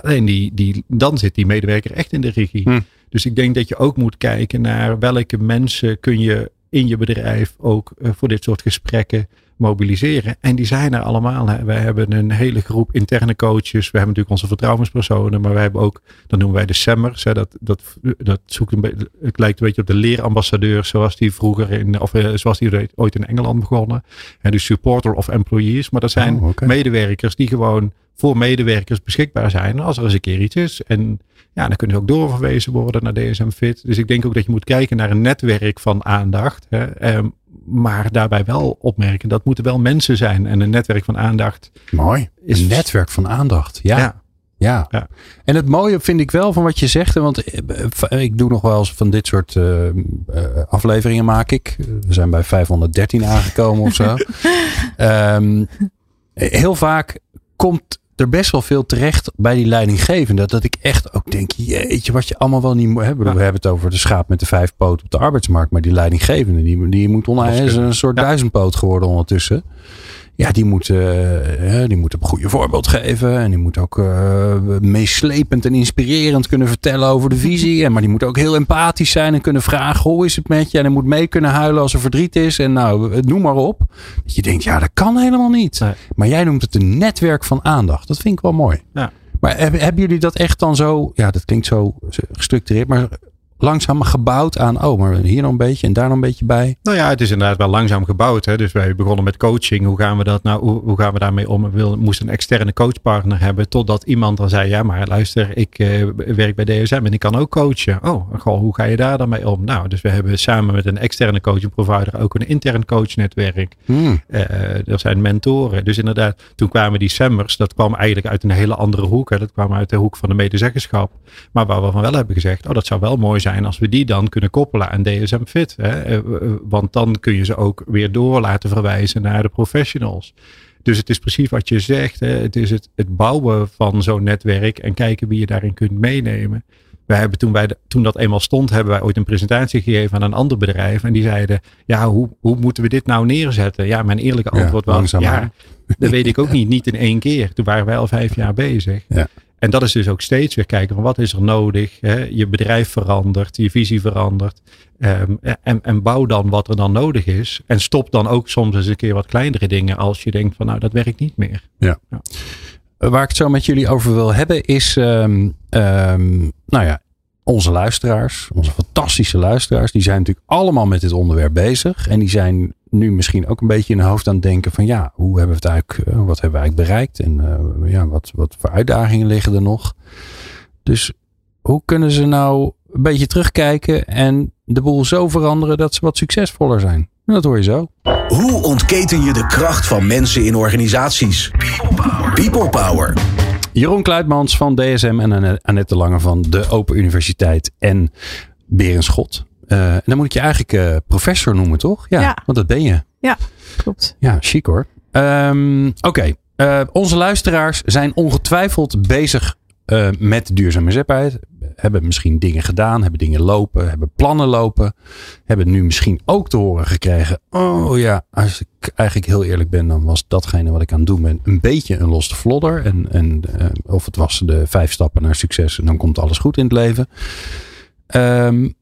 Alleen die, die, dan zit die medewerker echt in de regie. Hm. Dus ik denk dat je ook moet kijken naar welke mensen kun je in je bedrijf ook uh, voor dit soort gesprekken mobiliseren. En die zijn er allemaal. Wij hebben een hele groep interne coaches. We hebben natuurlijk onze vertrouwenspersonen. Maar wij hebben ook, dat noemen wij de SEMMers. Hè. Dat, dat, dat zoekt een beetje, het lijkt een beetje op de leerambassadeur. Zoals die vroeger in, of uh, zoals die ooit in Engeland begonnen. En de supporter of employees. Maar dat zijn Oh, medewerkers die gewoon voor medewerkers beschikbaar zijn. Als er eens een keer iets is. En ja, dan kunnen ze ook doorverwezen worden naar DSM Fit. Dus ik denk ook dat je moet kijken naar een netwerk van aandacht. Hè. Ehm, maar daarbij wel opmerken, dat moeten wel mensen zijn. En een netwerk van aandacht. Mooi. Is- een netwerk van aandacht. Ja. ja. Ja. Ja. En het mooie vind ik wel van wat je zegt, want eh, ik doe nog wel eens van dit soort eh, eh, afleveringen maak ik. We zijn bij 513 aangekomen of zo. Ehm, heel vaak komt er best wel veel terecht bij die leidinggevende. Dat ik echt ook denk, jeetje, wat je allemaal wel niet moet hebben. Ja. We hebben het over de schaap met de vijf poten op de arbeidsmarkt. Maar die leidinggevende, die, die moet is een soort Ja. duizendpoot geworden ondertussen. Ja, die moet, eh, die moet een goede voorbeeld geven. En die moet ook eh, meeslepend en inspirerend kunnen vertellen over de visie. En, maar die moet ook heel empathisch zijn en kunnen vragen: hoe is het met je? En hij moet mee kunnen huilen als er verdriet is. En nou, noem maar op. Dat je denkt: ja, dat kan helemaal niet. Nee. Maar jij noemt het een netwerk van aandacht. Dat vind ik wel mooi. Ja. Maar hebben jullie dat echt dan zo, ja, dat klinkt zo gestructureerd, maar langzaam gebouwd aan, oh, maar hier nog een beetje en daar nog een beetje bij? Nou ja, het is inderdaad wel langzaam gebouwd. Hè? Dus wij begonnen met coaching. Hoe gaan we dat nou? Hoe, hoe gaan we daarmee om? We moesten een externe coachpartner hebben. Totdat iemand dan zei: Ja, maar luister, ik eh, werk bij DSM en ik kan ook coachen. Oh, goh, hoe ga je daar dan mee om? Nou, dus we hebben samen met een externe coaching provider ook een intern coachnetwerk. Hmm. Eh, er zijn mentoren. Dus inderdaad, toen kwamen die SEMMers. Dat kwam eigenlijk uit een hele andere hoek. Hè. Dat kwam uit de hoek van de medezeggenschap. Maar waar we van wel hebben gezegd. Oh, dat zou wel mooi zijn als we die dan kunnen koppelen aan DSM Fit. Hè. Eh, eh, Want dan kun je ze ook weer door laten verwijzen naar de professionals. Dus het is precies wat je zegt. Hè. Het is het, het bouwen van zo'n netwerk en kijken wie je daarin kunt meenemen. Wij hebben toen, wij toen dat eenmaal stond, hebben wij ooit een presentatie gegeven aan een ander bedrijf. En die zeiden, ja, hoe, hoe moeten we dit nou neerzetten? Ja, mijn eerlijke Ja, antwoord was, ja, dat weet ik ook niet. Niet in één keer. Toen waren wij al vijf jaar bezig. Ja. En dat is dus ook steeds weer kijken van wat is er nodig. Hè? Je bedrijf verandert, je visie verandert. Ehm, en, en bouw dan wat er dan nodig is. En stop dan ook soms eens een keer wat kleinere dingen als je denkt van nou dat werkt niet meer. Waar ik het zo met jullie over wil hebben is, ehm, ehm, nou ja, onze luisteraars, onze fantastische luisteraars, die zijn natuurlijk allemaal met dit onderwerp bezig. En die zijn nu misschien ook een beetje in hun hoofd aan het denken van ja, hoe hebben we het eigenlijk, eh, wat hebben we eigenlijk bereikt? En eh, ja, wat, wat voor uitdagingen liggen er nog? Dus hoe kunnen ze nou een beetje terugkijken en de boel zo veranderen dat ze wat succesvoller zijn? Dat hoor je zo. Hoe ontketen je de kracht van mensen in organisaties? People Power. Jeroen Kluitmans van DSM en Annette Lange van de Open Universiteit en Berenschot. Uh, en dan moet ik je eigenlijk uh, professor noemen, toch? Ja, ja, want dat ben je. Ja, klopt. Ja, chic hoor. Um, Oké, okay. uh, onze luisteraars zijn ongetwijfeld bezig met duurzame zetbaarheid hebben misschien dingen gedaan, hebben dingen lopen, hebben plannen lopen. Hebben nu misschien ook te horen gekregen. Oh ja, als ik eigenlijk heel eerlijk ben, dan was datgene wat ik aan het doen ben een beetje een losse vlodder. En, en of het was de vijf stappen naar succes en dan komt alles goed in het leven. Um,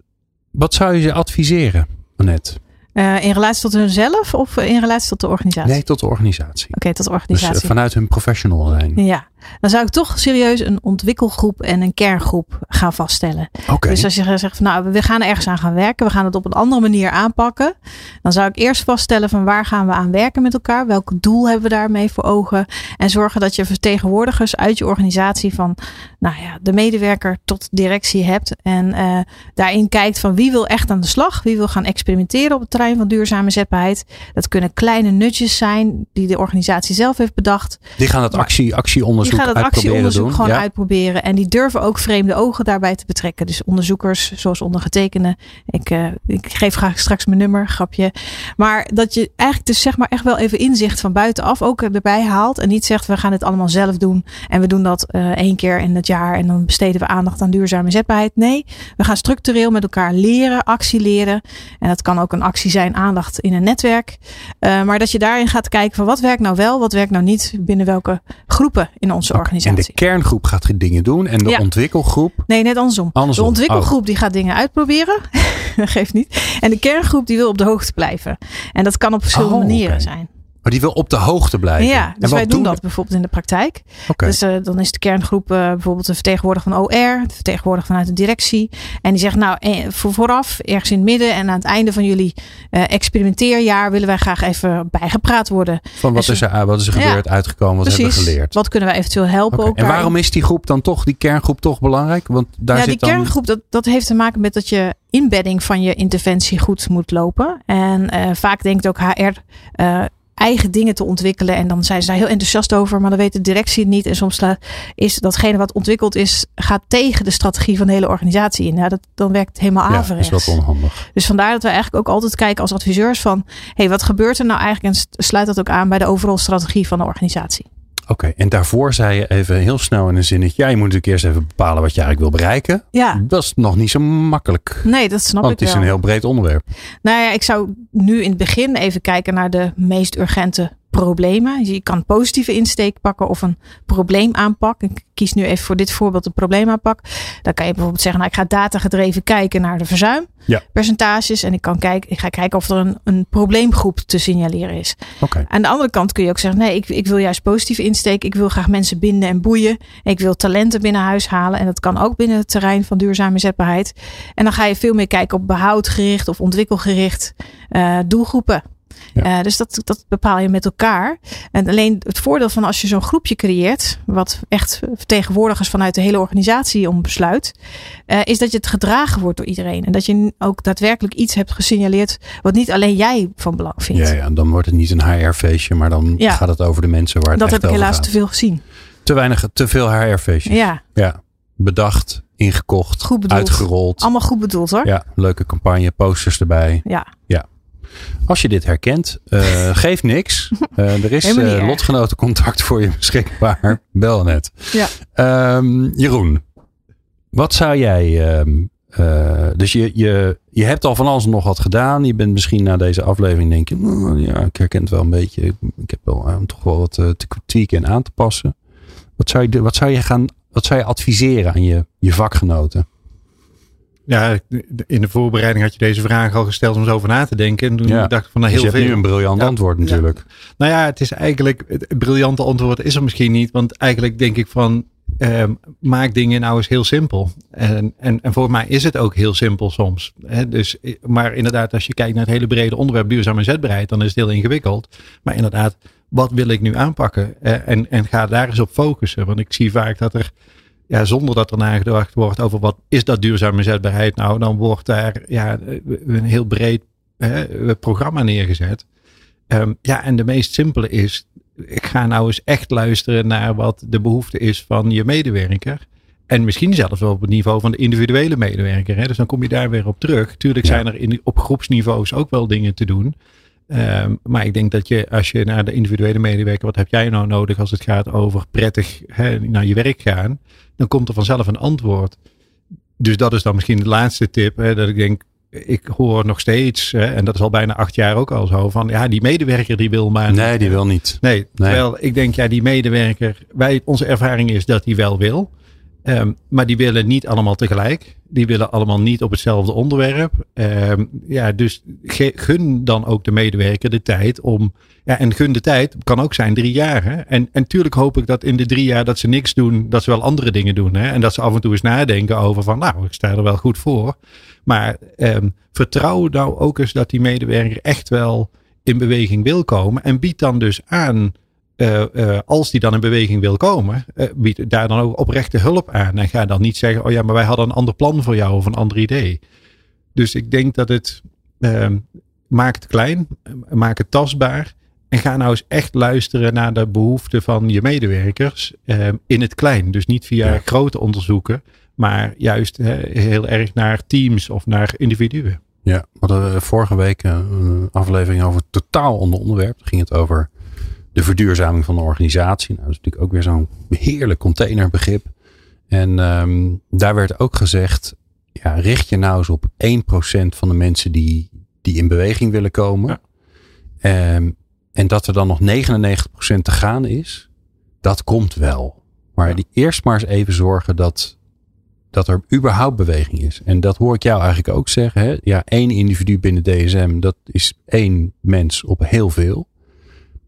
wat zou je ze adviseren, Annette? Uh, in relatie tot hunzelf of in relatie tot de organisatie? Nee, tot de organisatie. Oké, tot de organisatie. Dus uh, vanuit hun professional zijn. Ja, dan zou ik toch serieus een ontwikkelgroep en een kerngroep gaan vaststellen. Okay. Dus als je zegt van nou, we gaan ergens aan gaan werken, we gaan het op een andere manier aanpakken. Dan zou ik eerst vaststellen van waar gaan we aan werken met elkaar? Welk doel hebben we daarmee voor ogen? En zorgen dat je vertegenwoordigers uit je organisatie van nou ja, de medewerker tot directie hebt. En uh, daarin kijkt van wie wil echt aan de slag? Wie wil gaan experimenteren op het terrein van duurzame zetbaarheid? Dat kunnen kleine nutjes zijn die de organisatie zelf heeft bedacht. Die gaan het actie, actieonderzoek die gaan het actieonderzoek gewoon uitproberen. En die durven ook vreemde ogen daarbij te betrekken. Dus onderzoekers zoals ondergetekende. Ik, uh, ik geef graag straks mijn nummer, grapje. Maar dat je eigenlijk dus zeg maar echt wel even inzicht van buitenaf ook erbij haalt. En niet zegt we gaan het allemaal zelf doen. En we doen dat uh, één keer in het jaar. En dan besteden we aandacht aan duurzame zetbaarheid. Nee, we gaan structureel met elkaar leren, actie leren. En dat kan ook een actie zijn, aandacht in een netwerk. Uh, maar dat je daarin gaat kijken van wat werkt nou wel, wat werkt nou niet. Binnen welke groepen in onze organisatie. En de kerngroep gaat dingen doen en de ontwikkelgroep? Nee, net andersom. De ontwikkelgroep oh. die gaat dingen uitproberen. dat geeft niet. En de kerngroep die wil op de hoogte blijven. En dat kan op verschillende oh, manieren zijn. Maar die wil op de hoogte blijven. Ja, dus wij doen dat bijvoorbeeld in de praktijk. Okay. Dus uh, dan is de kerngroep uh, bijvoorbeeld de vertegenwoordiger van OR, de vertegenwoordiger vanuit de directie. En die zegt nou eh, voor vooraf, ergens in het midden en aan het einde van jullie uh, experimenteerjaar willen wij graag even bijgepraat worden. Van wat, is, er, wat is er gebeurd, ja, uitgekomen, wat precies, hebben we geleerd? Wat kunnen we eventueel helpen okay. ook En waarom is die groep dan toch, die kerngroep toch belangrijk? Want daar ja, zit die dan... kerngroep, dat, dat heeft te maken met dat je inbedding van je interventie goed moet lopen. En uh, vaak denkt ook HR uh, eigen dingen te ontwikkelen. En dan zijn ze daar heel enthousiast over, maar dan weet de directie het niet. En soms is datgene wat ontwikkeld is, gaat tegen de strategie van de hele organisatie in. Ja, dat, dan werkt het helemaal averechts. Ja, is wat onhandig. Dus vandaar dat we eigenlijk ook altijd kijken als adviseurs van, hey, wat gebeurt er nou eigenlijk? En sluit dat ook aan bij de overal strategie van de organisatie. Oké, okay, en daarvoor zei je even heel snel in een zinnetje. Ja, je moet natuurlijk eerst even bepalen wat je eigenlijk wil bereiken. Ja. Dat is nog niet zo makkelijk. Nee, dat snap Want ik het is wel. een heel breed onderwerp. Nou ja, ik zou nu in het begin even kijken naar de meest urgente problemen. Je kan positieve insteek pakken of een probleemaanpak. Ik kies nu even voor dit voorbeeld een probleemaanpak. Dan kan je bijvoorbeeld zeggen, nou, ik ga datagedreven kijken naar de verzuimpercentages. Ja. En ik, kan kijken, ik ga kijken of er een, een probleemgroep te signaleren is. Okay. Aan de andere kant kun je ook zeggen, nee, ik, ik wil juist positieve insteek. Ik wil graag mensen binden en boeien. Ik wil talenten binnen huis halen. En dat kan ook binnen het terrein van duurzame zetbaarheid. En dan ga je veel meer kijken op behoudgericht of ontwikkelgericht uh, doelgroepen. Ja. Uh, dus dat, dat bepaal je met elkaar. En alleen het voordeel van als je zo'n groepje creëert, wat echt vertegenwoordigers vanuit de hele organisatie om besluit, uh, is dat je het gedragen wordt door iedereen. En dat je ook daadwerkelijk iets hebt gesignaleerd wat niet alleen jij van belang vindt. Ja, ja dan wordt het niet een HR-feestje, maar dan ja. gaat het over de mensen waar het dat echt heb ik helaas gaat. te veel gezien. Te weinig, te veel HR-feestjes. Ja. ja. Bedacht, ingekocht, goed uitgerold. Allemaal goed bedoeld hoor. Ja, leuke campagne, posters erbij. Ja. Ja. Als je dit herkent, uh, geef niks. Uh, er is uh, lotgenotencontact voor je beschikbaar. Bel net. Ja. Um, Jeroen, wat zou jij. Um, dus je, je, je hebt al van alles nog wat gedaan. Je bent misschien na deze aflevering denk je, oh, ja, ik herken het wel een beetje. Ik heb wel toch wel wat te tweaken en aan te passen. Wat zou je, wat zou je gaan, wat zou je adviseren aan je, je vakgenoten? Ja, in de voorbereiding had je deze vraag al gesteld om zo over na te denken. En toen ja. dacht ik van nou, heel dus je veel. hebt nu een briljant ja. antwoord natuurlijk. Ja. Nou ja, het is eigenlijk, het briljante antwoord is er misschien niet. Want eigenlijk denk ik van, um, maak dingen nou eens heel simpel. En, en, en voor mij is het ook heel simpel soms. Hè? Dus, maar inderdaad, als je kijkt naar het hele brede onderwerp duurzame zetbaarheid, dan is het heel ingewikkeld. Maar inderdaad, wat wil ik nu aanpakken? En, en ga daar eens op focussen. Want ik zie vaak dat er ja, zonder dat er nagedacht wordt over wat is dat duurzame zetbaarheid nou, dan wordt daar ja, een heel breed hè, programma neergezet. Um, ja, en de meest simpele is, ik ga nou eens echt luisteren naar wat de behoefte is van je medewerker. En misschien zelfs wel op het niveau van de individuele medewerker. Hè? Dus dan kom je daar weer op terug. Tuurlijk zijn er in, op groepsniveaus ook wel dingen te doen. Um, maar ik denk dat je, als je naar de individuele medewerker, wat heb jij nou nodig als het gaat over prettig hè, naar je werk gaan, dan komt er vanzelf een antwoord. Dus dat is dan misschien de laatste tip. Hè, dat ik denk, ik hoor nog steeds, hè, en dat is al bijna acht jaar ook al zo, van ja, die medewerker die wil maar. Nee, die wil niet. Nee, nee. terwijl ik denk, ja, die medewerker, wij, onze ervaring is dat die wel wil. Um, maar die willen niet allemaal tegelijk. Die willen allemaal niet op hetzelfde onderwerp. Um, ja, dus gun dan ook de medewerker de tijd om. Ja, en gun de tijd kan ook zijn drie jaar. Hè? En, en tuurlijk hoop ik dat in de drie jaar dat ze niks doen, dat ze wel andere dingen doen. Hè? En dat ze af en toe eens nadenken over van, nou, ik sta er wel goed voor. Maar um, vertrouw nou ook eens dat die medewerker echt wel in beweging wil komen. En bied dan dus aan uh, uh, als die dan in beweging wil komen, uh, bied daar dan ook oprechte hulp aan. En ga dan niet zeggen, oh ja, maar wij hadden een ander plan voor jou of een ander idee. Dus ik denk dat het, ehm, maak het klein, maak het tastbaar. En ga nou eens echt luisteren naar de behoeften van je medewerkers ehm, in het klein. Dus niet via ja. grote onderzoeken, maar juist heel erg naar teams of naar individuen. Ja, we hadden vorige week een aflevering over totaal onder onderwerp. Daar ging het over de verduurzaming van de organisatie. Nou, dat is natuurlijk ook weer zo'n heerlijk containerbegrip. En um, daar werd ook gezegd, ja, richt je nou eens op 1% van de mensen die, die in beweging willen komen. Ja. Um, en dat er dan nog 99% te gaan is, dat komt wel. Maar ja. die eerst maar eens even zorgen dat, dat er überhaupt beweging is. En dat hoor ik jou eigenlijk ook zeggen. Hè? Ja, één individu binnen DSM, dat is één mens op heel veel.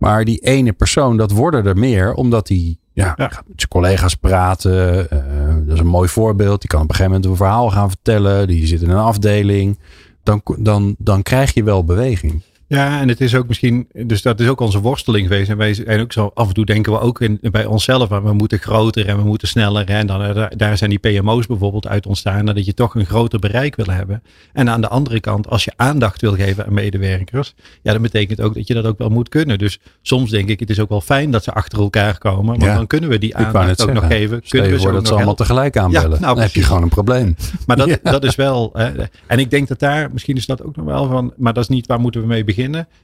Maar die ene persoon, dat worden er meer, omdat hij ja, ja. gaat met zijn collega's praten. Uh, dat is een mooi voorbeeld. Die kan op een gegeven moment een verhaal gaan vertellen. Die zit in een afdeling. Dan, dan, dan krijg je wel beweging. Ja, en het is ook misschien, dus dat is ook onze worsteling geweest. En wij en ook zo af en toe denken we ook in, bij onszelf, we moeten groter en we moeten sneller. En dan, eh, daar zijn die PMO's bijvoorbeeld uit ontstaan, dat je toch een groter bereik wil hebben. En aan de andere kant, als je aandacht wil geven aan medewerkers, ja, dat betekent ook dat je dat ook wel moet kunnen. Dus soms denk ik, het is ook wel fijn dat ze achter elkaar komen, want ja, dan kunnen we die aandacht ook nog geven. Kunnen we voor dat ze allemaal tegelijk aanbellen. Ja, nou, dan heb je gewoon een probleem. Maar dat, ja. dat is wel, hè, en ik denk dat daar, misschien is dat ook nog wel van, maar dat is niet waar moeten we mee beginnen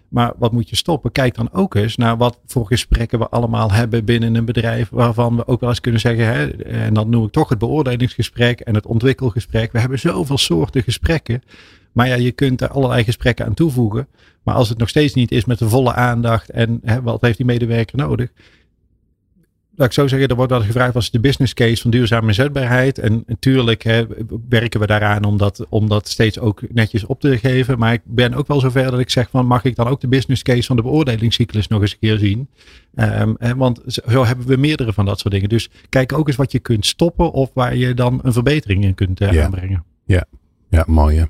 maar wat moet je stoppen? Kijk dan ook eens naar wat voor gesprekken we allemaal hebben binnen een bedrijf. Waarvan we ook wel eens kunnen zeggen, hè, en dan noem ik toch het beoordelingsgesprek en het ontwikkelgesprek. We hebben zoveel soorten gesprekken. Maar ja, je kunt er allerlei gesprekken aan toevoegen. Maar als het nog steeds niet is met de volle aandacht en hè, wat heeft die medewerker nodig, laat ik zo zeggen, er wordt wel gevraagd wat is de business case van duurzame inzetbaarheid. En natuurlijk hè, werken we daaraan om dat, om dat steeds ook netjes op te geven. Maar ik ben ook wel zover dat ik zeg van mag ik dan ook de business case van de beoordelingscyclus nog eens een keer zien. Um, hè, want zo hebben we meerdere van dat soort dingen. Dus kijk ook eens wat je kunt stoppen of waar je dan een verbetering in kunt uh, ja. aanbrengen. Ja, ja mooi hè.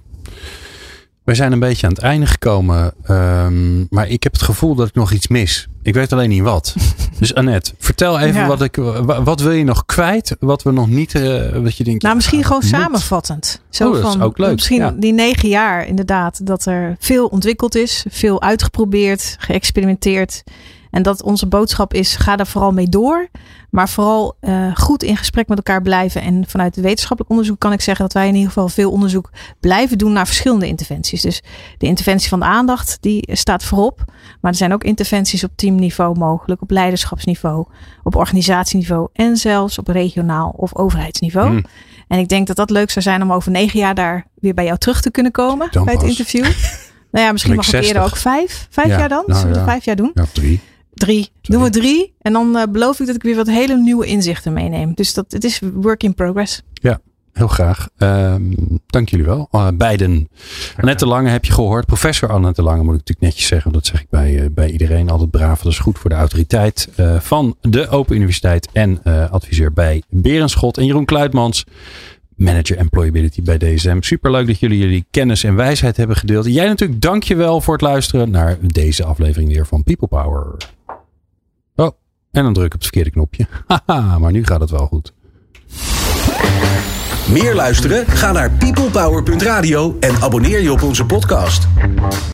We zijn een beetje aan het einde gekomen. Um, maar ik heb het gevoel dat ik nog iets mis. Ik weet alleen niet wat. Dus Annette, vertel even ja. wat ik. Wat wil je nog kwijt? Wat we nog niet. Uh, wat je denkt. Nou, misschien gewoon moet. samenvattend. Zo oh, van, ook leuk. Misschien ja. die negen jaar inderdaad. Dat er veel ontwikkeld is. Veel uitgeprobeerd. Geëxperimenteerd. En dat onze boodschap is: ga daar vooral mee door. Maar vooral uh, goed in gesprek met elkaar blijven. En vanuit het wetenschappelijk onderzoek kan ik zeggen dat wij in ieder geval veel onderzoek blijven doen naar verschillende interventies. Dus de interventie van de aandacht, die staat voorop. Maar er zijn ook interventies op teamniveau mogelijk, op leiderschapsniveau, op organisatieniveau en zelfs op regionaal of overheidsniveau. Mm. En ik denk dat dat leuk zou zijn om over negen jaar daar weer bij jou terug te kunnen komen dan bij het pas. interview. nou ja, misschien mag ik eerder ook vijf. Vijf ja, jaar dan? Nou, Zullen we ja. vijf jaar doen? Ja, drie. Drie. Doen we drie. En dan uh, beloof ik dat ik weer wat hele nieuwe inzichten meeneem. Dus dat, het is work in progress. Ja, heel graag. Um, dank jullie wel. Uh, beiden. Annette Lange heb je gehoord. Professor Annette Lange moet ik natuurlijk netjes zeggen. Dat zeg ik bij, uh, bij iedereen. Altijd braaf. Dat is goed voor de autoriteit uh, van de Open Universiteit. En adviseur bij Berenschot. En Jeroen Kluitmans. Manager Employability bij DSM. Superleuk dat jullie jullie kennis en wijsheid hebben gedeeld. Jij natuurlijk dankjewel voor het luisteren naar deze aflevering weer van People Power. En dan druk ik op het verkeerde knopje. Haha, maar nu gaat het wel goed. Meer luisteren? Ga naar peoplepower.radio en abonneer je op onze podcast.